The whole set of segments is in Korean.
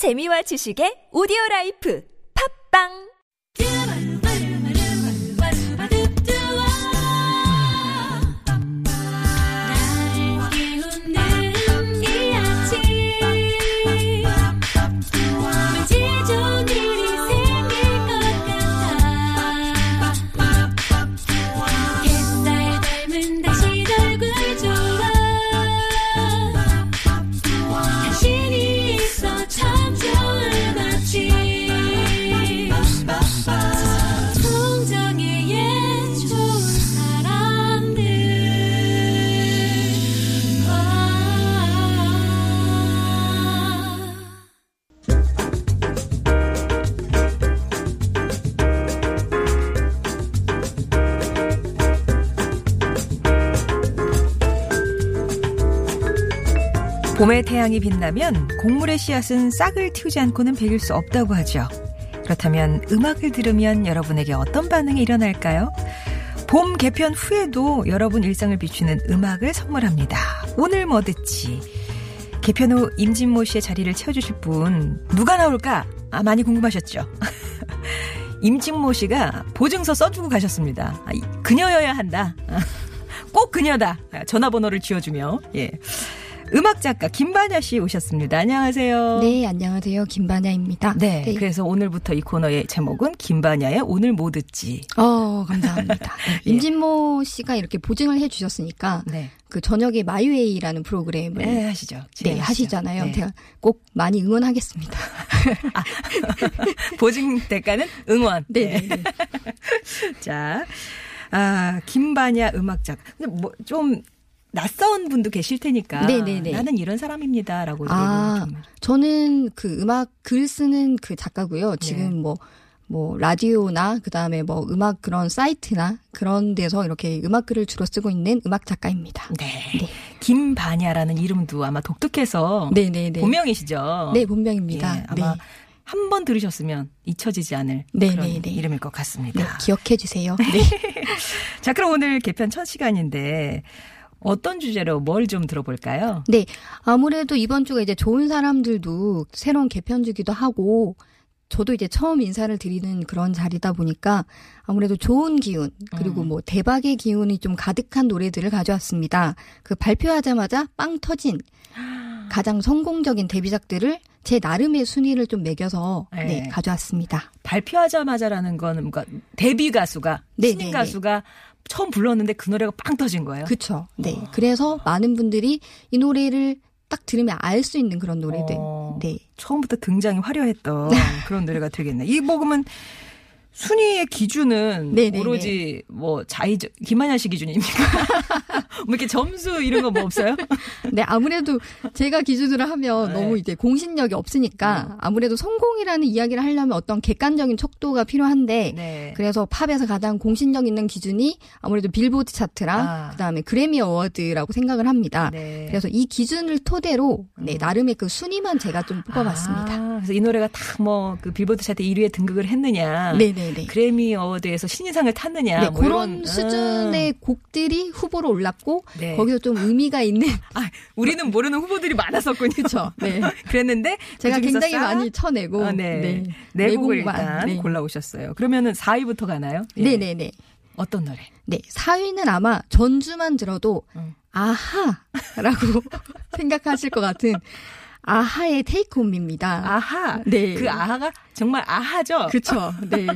재미와 지식의 오디오 라이프. 팝빵 봄의 태양이 빛나면 곡물의 씨앗은 싹을 틔우지 않고는 베길 수 없다고 하죠. 그렇다면 음악을 들으면 여러분에게 어떤 반응이 일어날까요? 봄 개편 후에도 여러분 일상을 비추는 음악을 선물합니다. 오늘 뭐 듣지? 개편 후 임진모 씨의 자리를 채워주실 분 누가 나올까? 아 많이 궁금하셨죠? 임진모 씨가 보증서 써주고 가셨습니다. 아, 이- 그녀여야 한다. 꼭 그녀다. 아, 전화번호를 지어주며 예. 음악 작가 김반야 씨 오셨습니다. 안녕하세요. 네, 안녕하세요. 김반야입니다. 네, 그래서 오늘부터 이 코너의 제목은 김반야의 오늘 뭐 듣지. 어, 감사합니다. 네, 예. 임진모 씨가 이렇게 보증을 해 주셨으니까 네, 그 저녁에 마이웨이라는 프로그램을 네 네, 하시죠. 진행하시죠. 하시잖아요. 네. 제가 꼭 많이 응원하겠습니다. 보증 대가는 응원. 네, 네, 네. 자, 아 김반야 음악 작가. 근데 뭐 좀 낯선 분도 계실 테니까. 네, 네, 네. 나는 이런 사람입니다라고 아. 저는 그 음악 글 쓰는 그 작가고요. 지금 네. 뭐, 뭐, 라디오나, 그 다음에 뭐, 음악 그런 사이트나 그런 데서 이렇게 음악 글을 주로 쓰고 있는 음악 작가입니다. 네. 네. 김반야라는 이름도 아마 독특해서 네네네. 본명이시죠. 네, 본명입니다. 예, 아마 네. 한번 들으셨으면 잊혀지지 않을 네, 그런 네, 네. 이름일 것 같습니다. 네, 기억해 주세요. 네. 자, 그럼 오늘 개편 첫 시간인데 어떤 주제로 뭘 좀 들어볼까요? 네. 아무래도 이번 주가 이제 좋은 사람들도 새로운 개편주기도 하고, 저도 이제 처음 인사를 드리는 그런 자리다 보니까 아무래도 좋은 기운, 그리고 음. 뭐 대박의 기운이 좀 가득한 노래들을 가져왔습니다. 그 발표하자마자 빵 터진 가장 성공적인 데뷔작들을 제 나름의 순위를 좀 매겨서 네. 네, 가져왔습니다. 발표하자마자라는 거는 뭔가 데뷔 가수가 네, 신인 네, 네. 가수가 처음 불렀는데 그 노래가 빵 터진 거예요. 그쵸. 네. 어. 그래서 많은 분들이 이 노래를 딱 들으면 알 수 있는 그런 노래들. 어. 네. 처음부터 굉장히 화려했던 그런 노래가 되겠네. 이 먹으면 순위의 기준은 네, 네, 오로지 뭐 자의적 김한야 씨 기준입니까? 뭐 이렇게 점수 이런 거 뭐 없어요? 네, 아무래도 제가 기준으로 하면 네. 너무 이제 공신력이 없으니까 아무래도 성공이라는 이야기를 하려면 어떤 객관적인 척도가 필요한데 네. 그래서 팝에서 가장 공신력 있는 기준이 아무래도 빌보드 차트랑 아. 그다음에 그래미 어워드라고 생각을 합니다. 네. 그래서 이 기준을 토대로 네, 음. 나름의 그 순위만 제가 좀 뽑아봤습니다. 아, 그래서 이 노래가 다뭐그 빌보드 차트 1위에 등극을 했느냐, 네, 네, 네. 그래미 어워드에서 신인상을 탔느냐, 네, 뭐 그런 이런, 수준의 곡들이 후보로 올랐고 네. 거기서 좀 의미가 있는 아, 우리는 모르는 후보들이 많았었군요. 그렇죠. 네. 그랬는데 제가 그중에서 굉장히 싹, 많이 쳐내고 아, 네. 네. 네 곡을. 일단 네. 골라오셨어요. 그러면은 4위부터 가나요? 예. 네, 네, 네. 어떤 노래? 네, 4위는 아마 전주만 들어도 음. 아하라고 생각하실 것 같은 아하의 테이크홈입니다. 아하. 네. 그 아하가 정말 아하죠? 그쵸. 네.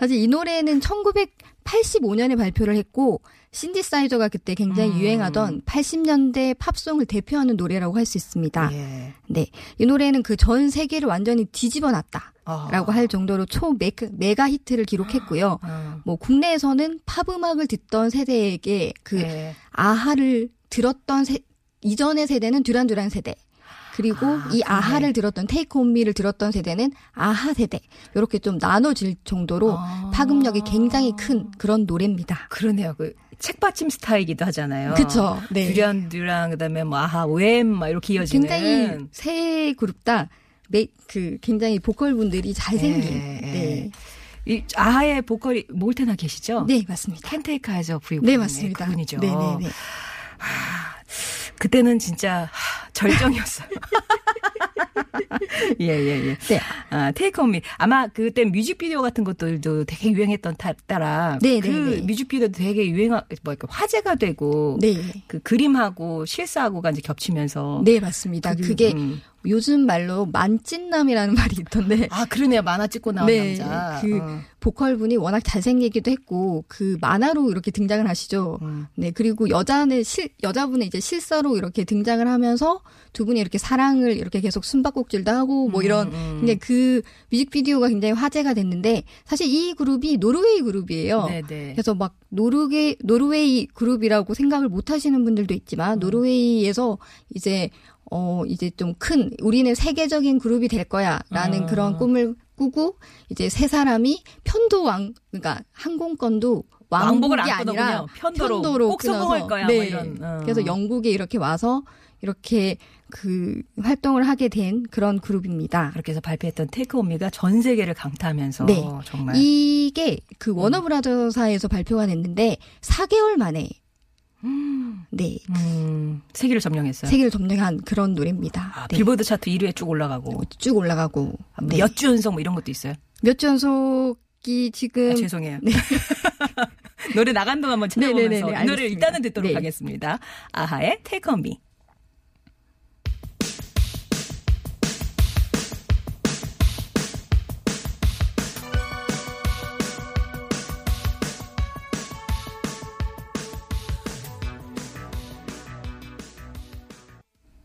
사실 이 노래는 1985년에 발표를 했고 신디사이저가 그때 굉장히 음. 유행하던 80년대 팝송을 대표하는 노래라고 할 수 있습니다. 예. 네. 이 노래는 그 전 세계를 완전히 뒤집어 놨다. 아. 라고 할 정도로 초 메가, 메가 히트를 기록했고요. 어. 뭐 국내에서는 팝 음악을 듣던 세대에게 그 예. 아하를 들었던 세, 이전의 세대는 듀란 듀란 세대. 그리고 아, 이. 아하를 들었던 Take On Me를 들었던 세대는 아하 세대. 이렇게 좀 나눠질 정도로 아. 파급력이 굉장히 큰 그런 노래입니다. 그러네요. 그 책받침 스타이기도 하잖아요. 그쵸. 네. 듀란 듀란 그다음에 뭐 아하 웸막 이렇게 이어지는 굉장히 세 그룹 다 매, 그 굉장히 보컬 분들이 잘생긴. 예, 네. 이 아하의 보컬이 몰테나 계시죠? 네, 맞습니다. 캔테이카에서 부르고 네, 있는 맞습니다. 그분이죠. 네, 네, 네. 그때는 진짜 하, 절정이었어요. 예, 예, 예. 네. 아, 테이크 미 아마 그때 뮤직비디오 같은 것들도 되게 유행했던 타- 따라 네, 그 네, 네. 뮤직비디오도 되게 유행하 뭐 이렇게 화제가 되고 네. 그 그림하고 실사하고가 이제 겹치면서 네, 맞습니다. 그게- 그게 음. 요즘 말로 만찢남이라는 말이 있던데 아 그러네요 만화 찍고 나온 네, 남자 그 어. 보컬분이 워낙 잘생기기도 했고 그 만화로 이렇게 등장을 하시죠. 음. 네 그리고 여자는 실 여자분은 이제 실사로 이렇게 등장을 하면서 두 분이 이렇게 사랑을 이렇게 계속 숨바꼭질도 하고 뭐 이런 음. 근데 그 뮤직비디오가 굉장히 화제가 됐는데 사실 이 그룹이 노르웨이 그룹이에요. 네네 그래서 막 노르게 노르웨이 그룹이라고 생각을 못 하시는 분들도 있지만 음. 노르웨이에서 이제 어 이제 좀 큰 우리는 세계적인 그룹이 될 거야라는 음. 그런 꿈을 꾸고 이제 세 사람이 편도 왕 그러니까 항공권도 왕복을 아니라 끊었군요. 편도로, 꼭 끊어서 성공할 거야. 네. 뭐 이런. 어. 그래서 영국에 이렇게 와서 이렇게 그 활동을 하게 된 그런 그룹입니다. 그렇게 해서 발표했던 테이크 오미가 전 세계를 강타하면서 네. 정말 이게 그 워너브라더사에서 발표가 됐는데 4개월 만에 네 음, 세계를 점령했어요. 세계를 점령한 그런 노래입니다. 아, 네. 빌보드 차트 1위에 쭉 올라가고 쭉 올라가고 네. 몇주 연속 뭐 이런 것도 있어요. 몇 전속이 지금 아, 죄송해요. 노래 나간 동안 한번 네, 네, 찾아보면서 네, 네, 이 노래를. 일단은 듣도록 네. 하겠습니다. 아하의 Take On Me.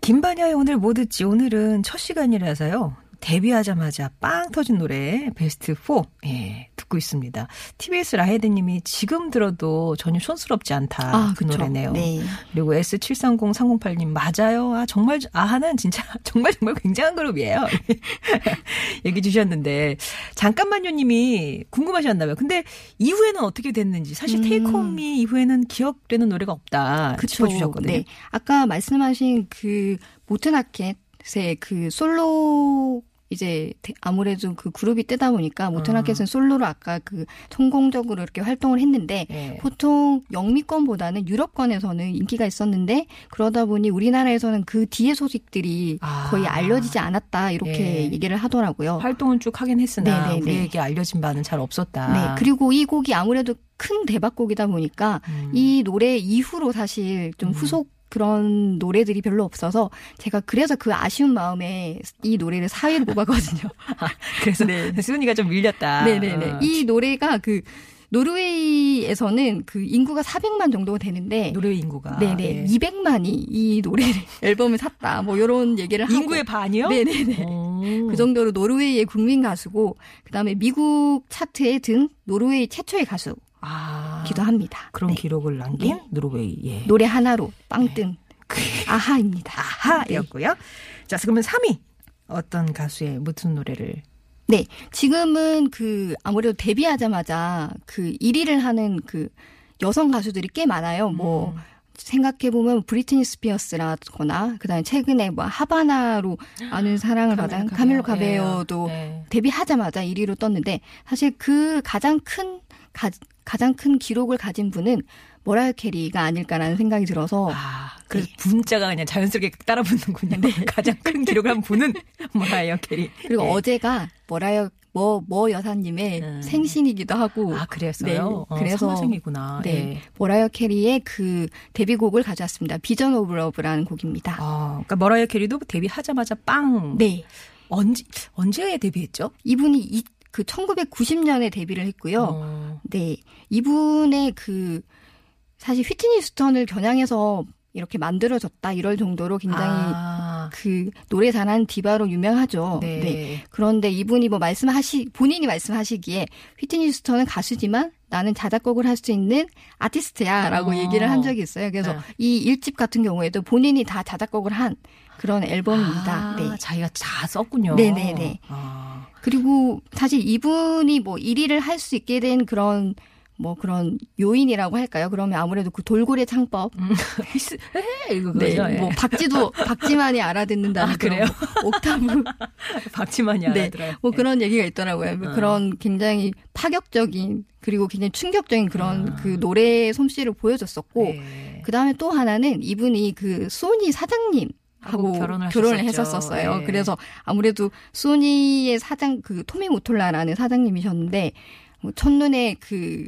김반야의 오늘 뭐 듣지? 오늘은 첫 시간이라서요. 데뷔하자마자 빵 터진 노래 베스트 4 예, 듣고 있습니다. TBS 라헤드님이 지금 들어도 전혀 촌스럽지 않다 그 그쵸. 노래네요. 네. 그리고 S730308님 맞아요. 아 정말 아하는 진짜 정말 정말 굉장한 그룹이에요. 얘기 주셨는데 잠깐만요님이 궁금하셨나봐요. 근데 이후에는 어떻게 됐는지 사실 음. 테이크 온미 이후에는 기억되는 노래가 없다 그쵸. 짚어주셨거든요. 네. 아까 말씀하신 그 모트나켓의 그 솔로 이제 대- 아무래도 그 그룹이 뜨다 보니까 모트나켓은 솔로로 아까 그 성공적으로 이렇게 활동을 했는데 예. 보통 영미권보다는 유럽권에서는 인기가 있었는데 그러다 보니 우리나라에서는 그 뒤에 소식들이 아. 거의 알려지지 않았다 이렇게 예. 얘기를 하더라고요. 활동은 쭉 하긴 했으나 네네네. 우리에게 알려진 바는 잘 없었다. 네. 그리고 이 곡이 아무래도 큰 대박곡이다 보니까 음. 이 노래 이후로 사실 좀 음. 후속 그런 노래들이 별로 없어서 제가 그래서 그 아쉬운 마음에 이 노래를 4위로 뽑았거든요. 그래서 수은이가 좀 밀렸다. 네네네. 어. 이 노래가 그 노르웨이에서는 그 인구가 400만 정도가 되는데 노래 인구가 네네 예. 200만이 이 노래를 앨범을 샀다 뭐 이런 얘기를 하고 인구의 반이요? 네네네. 오. 그 정도로 노르웨이의 국민 가수고 그다음에 미국 차트에 든 노르웨이 최초의 가수 기도 아, 합니다. 그런 네. 기록을 남긴 네. 노르웨이. 예. 노래 하나로 빵뜬 아하입니다. 아하였고요. 자, 그러면 3위 어떤 가수의 무슨 노래를? 네, 지금은 그 아무래도 데뷔하자마자 그 1위를 하는 그 여성 가수들이 꽤 많아요. 뭐 생각해 보면 브리트니 스피어스라거나 그다음에 최근에 뭐 하바나로 아는 사랑을 받은 카밀로 카베요도 네. 데뷔하자마자 1위로 떴는데 사실 그 가장 큰 가, 가장 큰 기록을 가진 분은 머라이어 캐리가 아닐까라는 생각이 들어서 아, 그래서 분자가 그냥 자연스럽게 따라 붙는군요. 가장 큰 기록을 한 분은 머라이어 캐리. 그리고 네. 어제가 머라이어 뭐, 뭐 여사님의 음. 생신이기도 하고 아, 그랬어요? 네, 어, 그래서 성화생이구나. 네. 예. 머라이어 캐리의 그 데뷔곡을 가져왔습니다. Vision of Love라는 곡입니다. 아, 그러니까 머라이어 캐리도 데뷔하자마자 빵. 네. 언제 언제 데뷔했죠? 이분이 이, 그 1990년에 데뷔를 했고요. 어. 네. 이분의 그 사실 휘트니 스턴을 겨냥해서 이렇게 만들어졌다 이럴 정도로 굉장히 아, 그 노래 잘하는 디바로 유명하죠. 네. 그런데 이분이 뭐 말씀하시 본인이 말씀하시기에 휘트니 스턴은 가수지만 나는 자작곡을 할 수 있는 아티스트야라고 어. 얘기를 한 적이 있어요. 그래서 네. 이 일집 같은 경우에도 본인이 다 자작곡을 한 그런 앨범입니다. 아, 네. 자기가 다 썼군요. 네네네. 아. 그리고 사실 이분이 뭐 1위를 할 수 있게 된 그런 뭐 그런 요인이라고 할까요? 그러면 아무래도 그 돌고래 창법. 에 이거 네. 예. 뭐 박지도 박지만이 알아듣는다는 아, 그래요? 옥타브 박지만이 네. 알아들어요. 뭐 그런 얘기가 있더라고요. 뭐 어. 그런 굉장히 파격적인 그리고 굉장히 충격적인 그런 아. 그 노래 솜씨를 보여줬었고 네. 그 다음에 또 하나는 이분이 그 소니 사장님 하고 결혼을 결혼을. 했었었어요. 예. 그래서 아무래도 소니의 사장 그 토미 모톨라라는 사장님이셨는데 뭐 첫눈에 그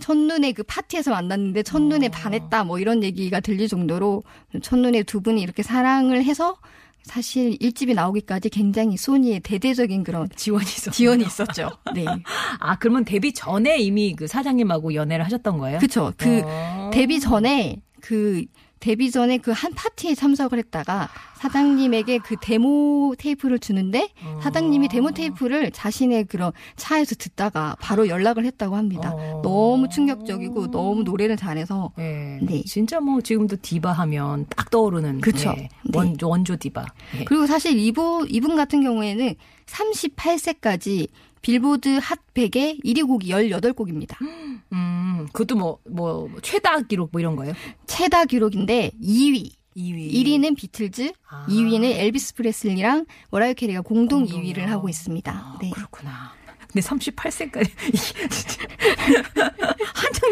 첫눈에 그 파티에서 만났는데 첫눈에 어. 반했다 뭐 이런 얘기가 들릴 정도로 첫눈에 두 분이 이렇게 사랑을 해서 사실 일집이 나오기까지 굉장히 소니의 대대적인 그런 지원이 있었 지원이 있었죠. 네. 아, 그러면 데뷔 전에 이미 그 사장님하고 연애를 하셨던 거예요? 그쵸. 그 어. 데뷔 전에 그 데뷔 전에 그 한 파티에 참석을 했다가 사장님에게 그 데모 테이프를 주는데 어. 사장님이 데모 테이프를 자신의 그런 차에서 듣다가 바로 연락을 했다고 합니다. 어. 너무 충격적이고 너무 노래를 잘해서 예. 네. 진짜 뭐 지금도 디바 하면 딱 떠오르는 그쵸. 예. 네. 원조, 원조 디바. 예. 그리고 사실 이분 이분 같은 경우에는 38세까지 빌보드 핫 100의 1위 곡이 18곡입니다. 음, 그것도 뭐, 뭐, 최다 기록 뭐 이런 거예요? 최다 기록인데 2위 2위. 1위는 비틀즈, 아. 2위는 엘비스 프레슬리랑 머라이어 캐리가 공동 공동이요? 2위를 하고 있습니다. 아, 네. 그렇구나. 근데 38세까지 한창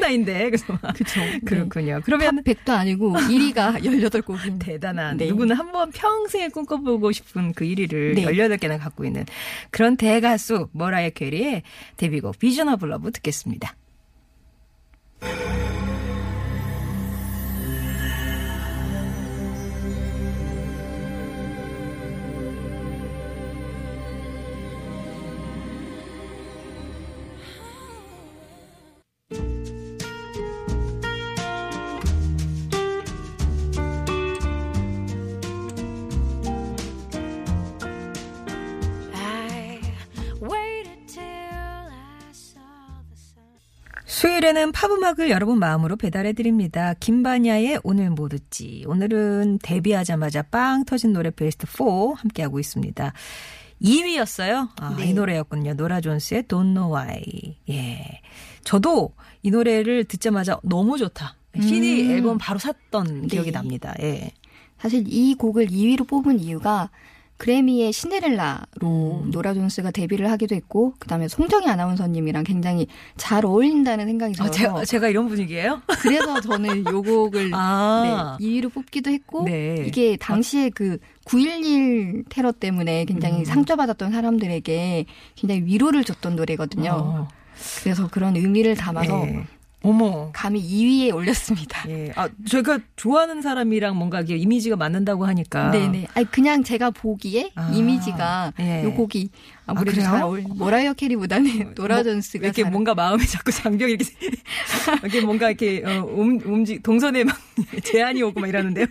나이인데 그래서 막 그쵸. 그렇군요. 그러면 100도 아니고 1위가 18곡입니다. 대단한 네. 누구는 한 번 평생에 꿈꿔보고 싶은 그 1위를 네. 18개나 갖고 있는 그런 대가수 머라이어 캐리의 데뷔곡 Vision of Love 듣겠습니다. 수요일에는 팝음악을 여러분 마음으로 배달해 드립니다. 김반야의 오늘 뭐 듣지. 오늘은 데뷔하자마자 빵 터진 노래 베스트 4 함께하고 있습니다. 2위였어요. 아, 네. 이 노래였군요. 노라 존스의 Don't Know Why. 예. 저도 이 노래를 듣자마자 너무 좋다. CD 음. 앨범 바로 샀던 기억이 네. 납니다. 예. 사실 이 곡을 2위로 뽑은 이유가 그래미의 신데렐라로 노라 존스가 데뷔를 하기도 했고 그다음에 송정희 아나운서님이랑 굉장히 잘 어울린다는 생각이 아, 들어서 제가, 제가 이런 분위기예요? 그래서 저는 요 곡을 아. 네, 2위로 뽑기도 했고 네. 이게 당시에 그 9.11 테러 때문에 굉장히 음. 상처받았던 사람들에게 굉장히 위로를 줬던 노래거든요. 어. 그래서 그런 의미를 담아서 예. 어머. 감히 2위에 올렸습니다. 예. 아, 제가 좋아하는 사람이랑 뭔가 이게 이미지가 맞는다고 하니까. 네네. 아니 그냥 제가 보기에 아, 이미지가 예. 요 곡이 아무래도 그래요? 잘 어울. 머라이어 캐리보다는 노라 뭐, 존스가 이렇게 잘- 뭔가 마음에 자꾸 장벽이 이렇게 이렇게 뭔가 이렇게 어, 움, 움직 동선에 막 제한이 오고 막 이러는데요.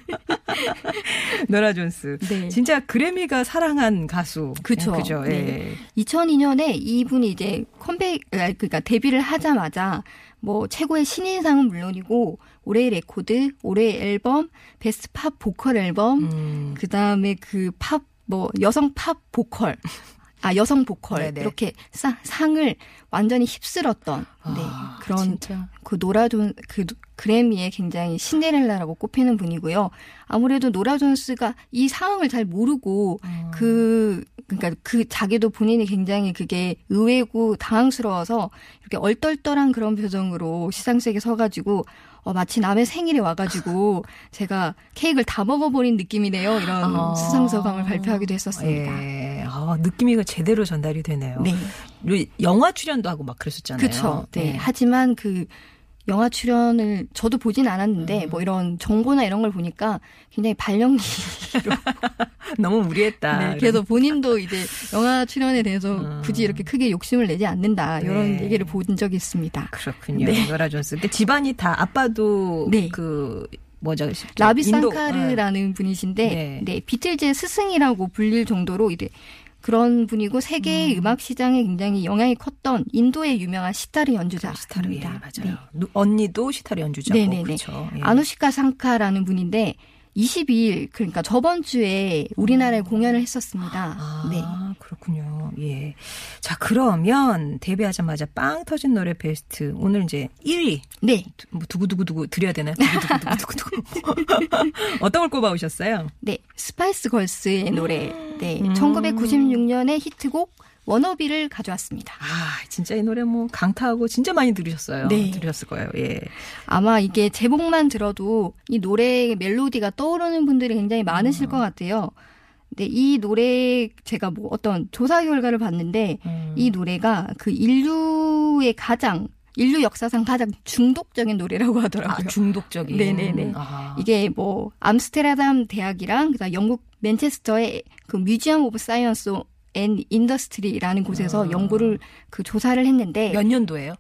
노라 존스. 네. 진짜 그래미가 사랑한 가수. 그쵸. 그죠. 예. 네. 2002년에 이분이 이제 컴백, 아, 그러니까 데뷔를 하자마자 뭐 최고의 신인상은 물론이고 올해의 레코드, 올해의 앨범, 베스트 팝 보컬 앨범, 음. 그 다음에 그 팝, 뭐 여성 팝 보컬, 아 여성 보컬 네네. 이렇게 사- 상을 완전히 휩쓸었던 네, 아, 그런 진짜. 그 노라 존, 그 그래미에 굉장히 신데렐라라고 꼽히는 분이고요. 아무래도 노라 존스가 이 상황을 잘 모르고 음. 그, 그러니까 그 자기도 본인이 굉장히 그게 의외고 당황스러워서 이렇게 얼떨떨한 그런 표정으로 시상식에 서가지고 어, 마치 남의 생일에 와가지고 제가 케이크를 다 먹어버린 느낌이네요. 이런 아. 수상 소감을 발표하기도 했었습니다. 예. 아, 느낌이 제대로 전달이 되네요. 네. 영화 출연도 하고 막 그랬었잖아요. 그렇죠. 네. 하지만 그 영화 출연을 저도 보진 않았는데 음. 뭐 이런 정보나 이런 걸 보니까 굉장히 발연기. 너무 무리했다. 네, 그래서 본인도 이제 영화 출연에 대해서 음. 굳이 이렇게 크게 욕심을 내지 않는다 이런 네. 얘기를 본 적이 있습니다. 그렇군요. 네. 노라 존스. 그러니까 집안이 다 아빠도 네. 그 뭐죠? 라비 인도- 산카르라는 분이신데 네. 네. 비틀즈의 스승이라고 불릴 정도로 이제 그런 분이고 세계 음. 악 시장에 굉장히 영향이 컸던 인도의 유명한 시타르 연주자입니다. 시타르 예, 맞아요. 누- 언니도 시타르 연주자고 네네네. 그렇죠. 예. 아누시카 상카라는 분인데 22일 그러니까 저번 주에 우리나라에 공연을 했었습니다. 아, 네. 그렇군요. 예. 자, 그러면 데뷔하자마자 빵 터진 노래 베스트. 오늘 이제 1위. 네. 뭐 두구두구두구 드려야 되나요? 두구두구두구두구. 어떤 걸 꼽아 오셨어요? 네. 스파이스 걸스의 노래. 네. 음. 1996년의 히트곡 워너비를 가져왔습니다. 아, 진짜 이 노래 뭐 강타하고 진짜 많이 들으셨어요. 네. 들으셨을 거예요. 예. 아마 이게 제목만 들어도 이 노래의 멜로디가 떠오르는 분들이 굉장히 많으실 것 같아요. 근데 이 노래 제가 뭐 어떤 조사 결과를 봤는데 음. 이 노래가 그 인류의 가장 인류 역사상 가장 중독적인 노래라고 하더라고요. 아, 중독적인. 네네네. 아. 이게 뭐 암스테르담 대학이랑 그다음 영국 맨체스터의 그 Museum of Science and Industry라는 곳에서 아. 연구를 그 조사를 했는데 몇 년도예요?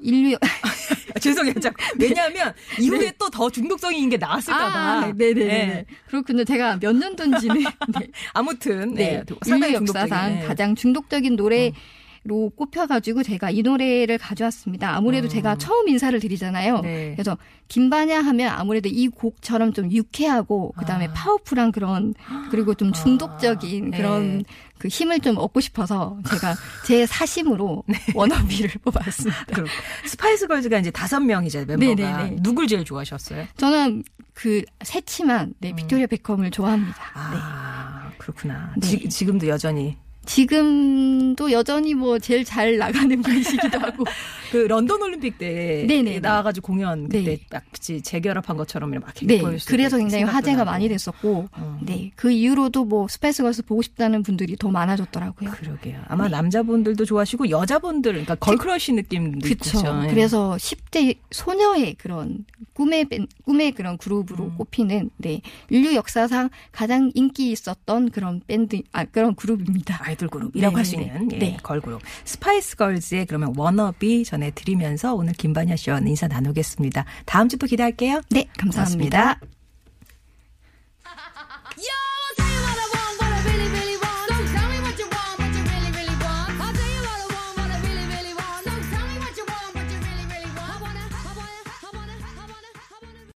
인류 아, 죄송해요. 왜냐하면 이후에 또더 중독성이 있는 게 나왔을까봐. 아, 네네네. 네. 그렇군요. 제가 몇 년도인지는 네. 아무튼 네. 네. 인류 역사상 네. 가장 중독적인 노래 로 꼽혀가지고 제가 이 노래를 가져왔습니다. 아무래도 제가 처음 인사를 드리잖아요. 음. 네. 그래서 김반야 하면 아무래도 이 곡처럼 좀 유쾌하고 그다음에 아. 파워풀한 그런 그리고 좀 중독적인 네. 그런 그 힘을 좀 얻고 싶어서 제가 제 사심으로 워너비를 뽑았습니다. 그럼 스파이스 걸즈가 이제 다섯 명이죠 멤버가 네네네. 누굴 제일 좋아하셨어요? 저는 그 새침한 네, 빅토리아 베컴을 좋아합니다. 네. 아 그렇구나. 네. 지, 지금도 여전히 지금도 여전히 뭐 제일 잘 나가는 분이시기도 하고 그 런던 올림픽 때 네네네. 나와가지고 공연 그때 네. 막 그치, 재결합한 것처럼 막 이렇게 네 그래서 때 굉장히 화제가 나고. 많이 됐었고 어. 네그 이후로도 뭐 스파이스 걸스 보고 싶다는 분들이 더 많아졌더라고요. 그러게요. 아마 남자분들도 좋아하시고 여자분들 그러니까 걸크러쉬 느낌도 그렇죠. 있죠. 예. 그래서 10대 소녀의 그런 꿈의 밴- 꿈의 그런 그룹으로 음. 꼽히는 네 인류 역사상 가장 인기 있었던 그런 밴드 아 그런 그룹입니다. 아이돌 그룹이라고 할수 네네네. 있는 예, 네. 걸그룹 스파이스 걸즈의 그러면 워너비 전해드리면서 오늘 김반야 씨와 인사 나누겠습니다. 다음 주 또 기대할게요. 네 감사합니다. 고맙습니다.